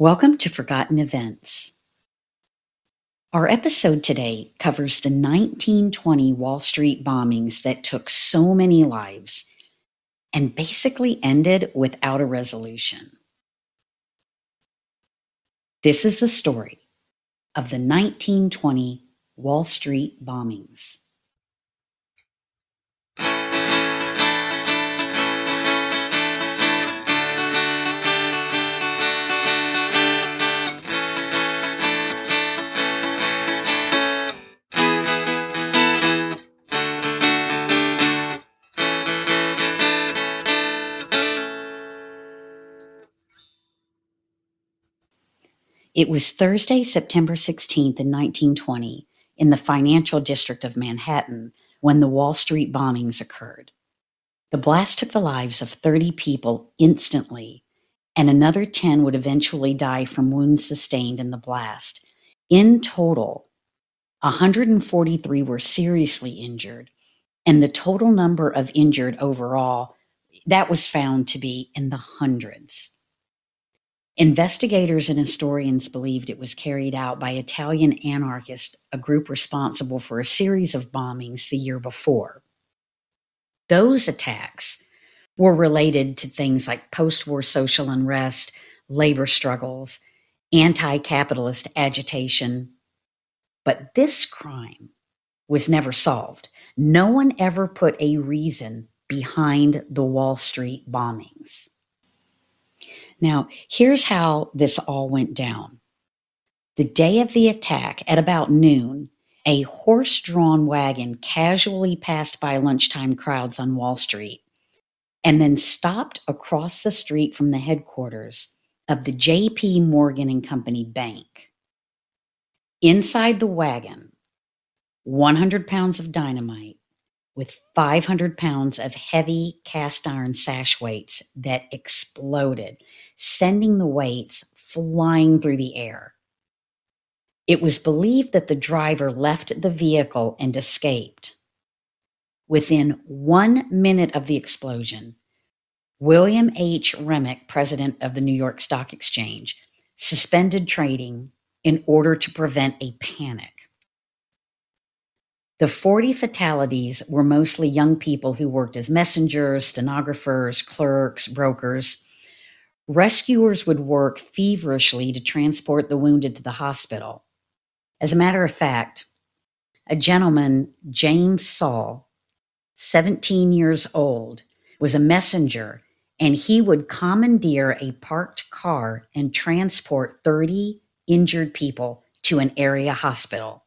Welcome to Forgotten Events. Our episode today covers the 1920 Wall Street bombings that took so many lives and basically ended without a resolution. This is the story of the 1920 Wall Street bombings. It was Thursday, September 16th in 1920, in the financial district of Manhattan, when the Wall Street bombings occurred. The blast took the lives of 30 people instantly, and another 10 would eventually die from wounds sustained in the blast. In total, 143 were seriously injured, and the total number of injured overall that was found to be in the hundreds. Investigators and historians believed it was carried out by Italian anarchists, a group responsible for a series of bombings the year before. Those attacks were related to things like post war social unrest, labor struggles, anti capitalist agitation. But this crime was never solved. No one ever put a reason behind the Wall Street bombings. Now, here's how this all went down. The day of the attack, at about noon, a horse drawn wagon casually passed by lunchtime crowds on Wall Street and then stopped across the street from the headquarters of the J.P. Morgan and Company Bank. Inside the wagon, 100 pounds of dynamite with 500 pounds of heavy cast iron sash weights that exploded sending the weights flying through the air. It was believed that the driver left the vehicle and escaped. Within one minute of the explosion, William H. Remick, president of the New York Stock Exchange, suspended trading in order to prevent a panic. The 40 fatalities were mostly young people who worked as messengers, stenographers, clerks, brokers, Rescuers would work feverishly to transport the wounded to the hospital. As a matter of fact, a gentleman, James Saul, 17 years old, was a messenger and he would commandeer a parked car and transport 30 injured people to an area hospital.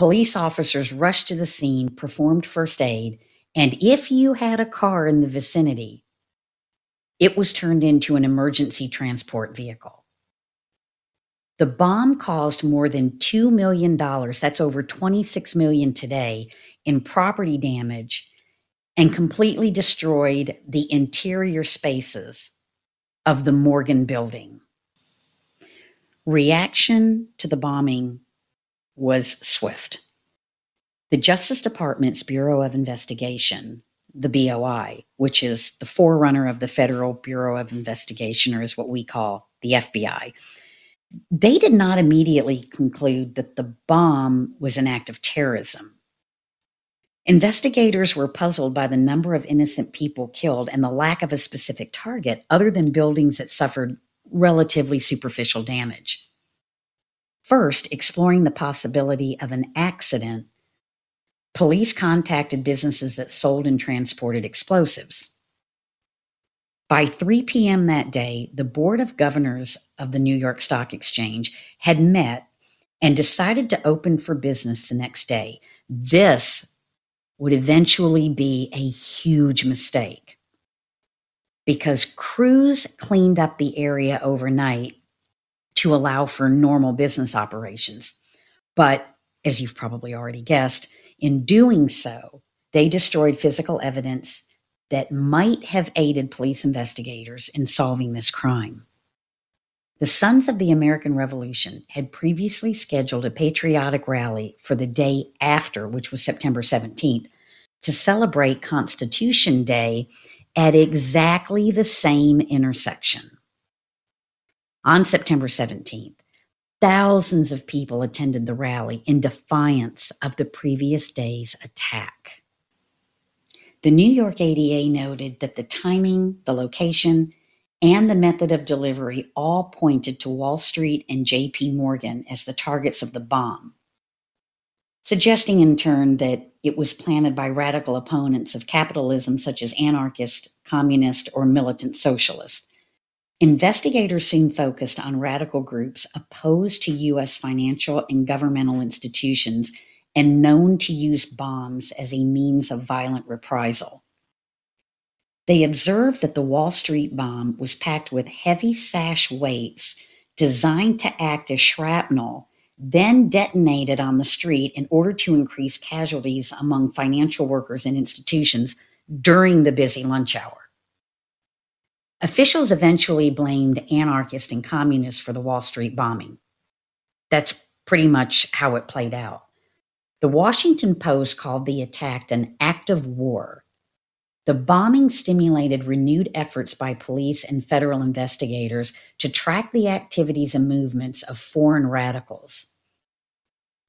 Police officers rushed to the scene, performed first aid, and if you had a car in the vicinity, it was turned into an emergency transport vehicle. The bomb caused more than $2 million, that's over 26 million today, in property damage and completely destroyed the interior spaces of the Morgan building. Reaction to the bombing was swift. The Justice Department's Bureau of Investigation the BOI, which is the forerunner of the Federal Bureau of Investigation, or is what we call the FBI. They did not immediately conclude that the bomb was an act of terrorism. Investigators were puzzled by the number of innocent people killed and the lack of a specific target other than buildings that suffered relatively superficial damage. First, exploring the possibility of an accident Police contacted businesses that sold and transported explosives. By 3 p.m. that day, the Board of Governors of the New York Stock Exchange had met and decided to open for business the next day. This would eventually be a huge mistake because crews cleaned up the area overnight to allow for normal business operations. But as you've probably already guessed, in doing so, they destroyed physical evidence that might have aided police investigators in solving this crime. The Sons of the American Revolution had previously scheduled a patriotic rally for the day after, which was September 17th, to celebrate Constitution Day at exactly the same intersection. On September 17th, thousands of people attended the rally in defiance of the previous day's attack. The New York ADA noted that the timing, the location, and the method of delivery all pointed to Wall Street and JP Morgan as the targets of the bomb, suggesting in turn that it was planted by radical opponents of capitalism such as anarchist, communist, or militant socialist. Investigators soon focused on radical groups opposed to U.S. financial and governmental institutions and known to use bombs as a means of violent reprisal. They observed that the Wall Street bomb was packed with heavy sash weights designed to act as shrapnel, then detonated on the street in order to increase casualties among financial workers and institutions during the busy lunch hour. Officials eventually blamed anarchists and communists for the Wall Street bombing. That's pretty much how it played out. The Washington Post called the attack an act of war. The bombing stimulated renewed efforts by police and federal investigators to track the activities and movements of foreign radicals.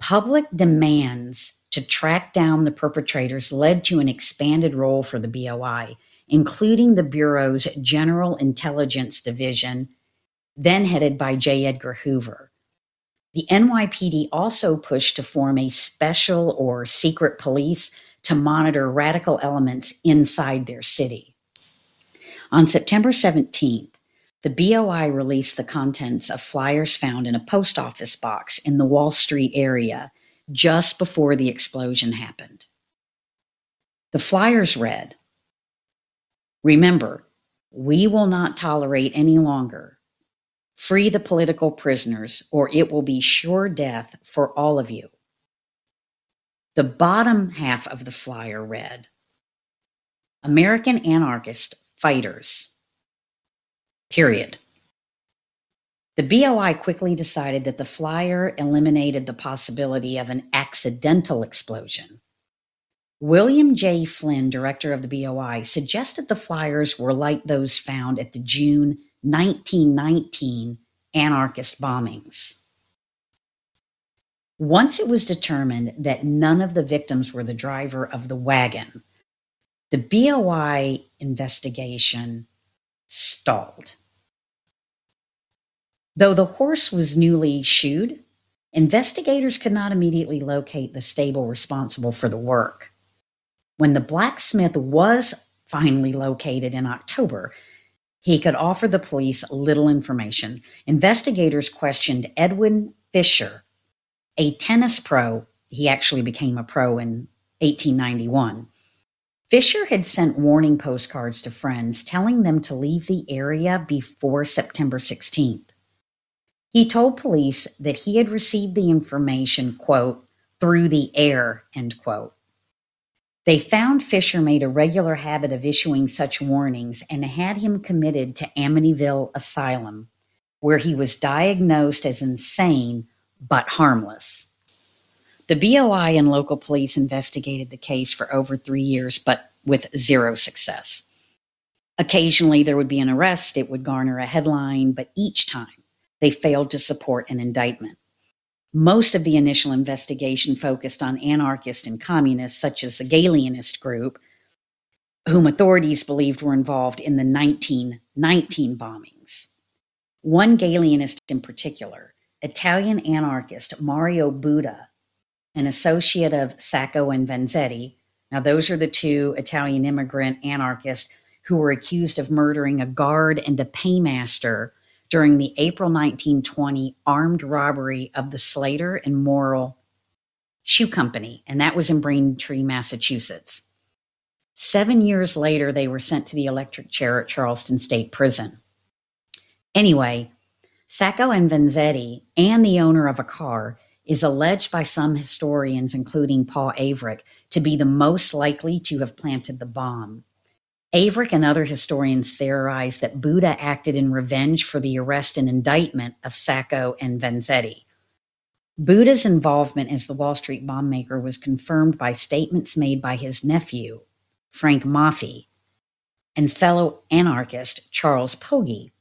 Public demands to track down the perpetrators led to an expanded role for the BOI, including the Bureau's General Intelligence Division, then headed by J. Edgar Hoover. The NYPD also pushed to form a special or secret police to monitor radical elements inside their city. On September 17th, the BOI released the contents of flyers found in a post office box in the Wall Street area just before the explosion happened. The flyers read Remember, we will not tolerate any longer Free the political prisoners, or it will be sure death for all of you. The bottom half of the flyer read American anarchist fighters. Period. The BOI quickly decided that the flyer eliminated the possibility of an accidental explosion. William J. Flynn, director of the BOI, suggested the flyers were like those found at the June 1919 anarchist bombings. Once it was determined that none of the victims were the driver of the wagon, the BOI investigation stalled. Though the horse was newly shoed, investigators could not immediately locate the stable responsible for the work. When the blacksmith was finally located in October, he could offer the police little information. Investigators questioned Edwin Fisher, a tennis pro. He actually became a pro in 1891. Fisher had sent warning postcards to friends telling them to leave the area before September 16th. He told police that he had received the information, quote, through the air, end quote. They found Fisher made a regular habit of issuing such warnings and had him committed to Amityville Asylum, where he was diagnosed as insane but harmless. The BOI and local police investigated the case for over three years, but with zero success. Occasionally, there would be an arrest, it would garner a headline, but each time they failed to support an indictment. Most of the initial investigation focused on anarchists and communists, such as the Galleanist group, whom authorities believed were involved in the 1919 bombings. One Galleanist in particular, Italian anarchist Mario Buda, an associate of Sacco and Vanzetti. Now, those are the two Italian immigrant anarchists who were accused of murdering a guard and a paymaster during the April 1920 armed robbery of the Slater and Morrill Shoe Company, and that was in Braintree, Massachusetts. Seven years later, they were sent to the electric chair at Charlestown State Prison. Anyway, Sacco and Vanzetti and the owner of a car is alleged by some historians, including Paul Avrich, to be the most likely to have planted the bomb. Avrich and other historians theorize that Buda acted in revenge for the arrest and indictment of Sacco and Vanzetti. Buda's involvement as the Wall Street bomb maker was confirmed by statements made by his nephew, Frank Maffi, and fellow anarchist Charles Poggi,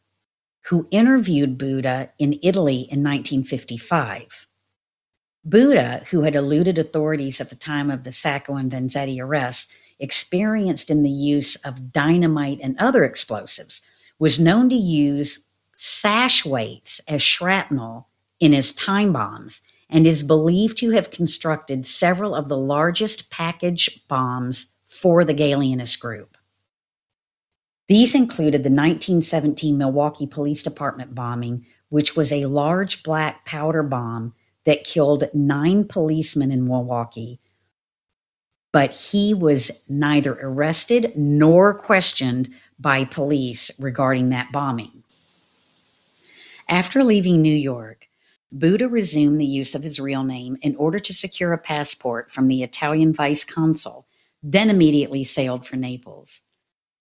who interviewed Buda in Italy in 1955. Buda, who had eluded authorities at the time of the Sacco and Vanzetti arrests, experienced in the use of dynamite and other explosives, was known to use sash weights as shrapnel in his time bombs and is believed to have constructed several of the largest package bombs for the Galleanist group. These included the 1917 Milwaukee Police Department bombing, which was a large black powder bomb that killed nine policemen in Milwaukee, but he was neither arrested nor questioned by police regarding that bombing. After leaving New York, Buda resumed the use of his real name in order to secure a passport from the Italian vice consul, then immediately sailed for Naples.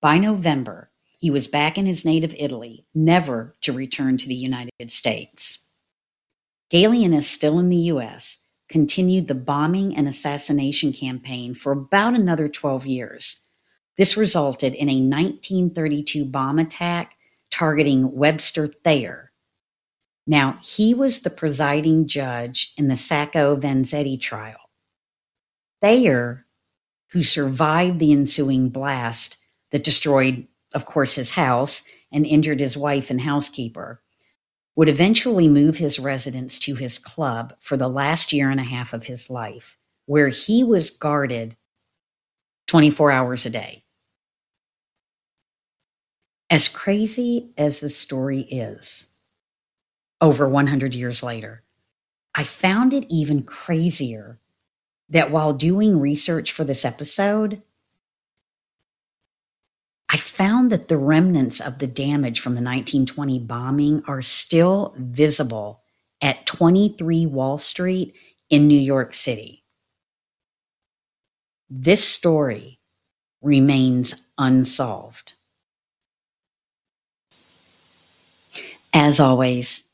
By November, he was back in his native Italy, never to return to the United States. Galleanists still in the US continued the bombing and assassination campaign for about another 12 years. This resulted in a 1932 bomb attack targeting Webster Thayer, now, he was the presiding judge in the Sacco Vanzetti trial. Thayer, who survived the ensuing blast that destroyed, of course, his house and injured his wife and housekeeper, would eventually move his residence to his club for the last year and a half of his life, where he was guarded 24 hours a day. As crazy as the story is, over 100 years later. I found it even crazier that while doing research for this episode, I found that the remnants of the damage from the 1920 bombing are still visible at 23 Wall Street in New York City. This story remains unsolved. As always,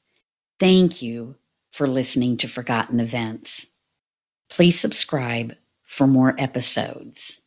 Thank you for listening to Forgotten Events. Please subscribe for more episodes.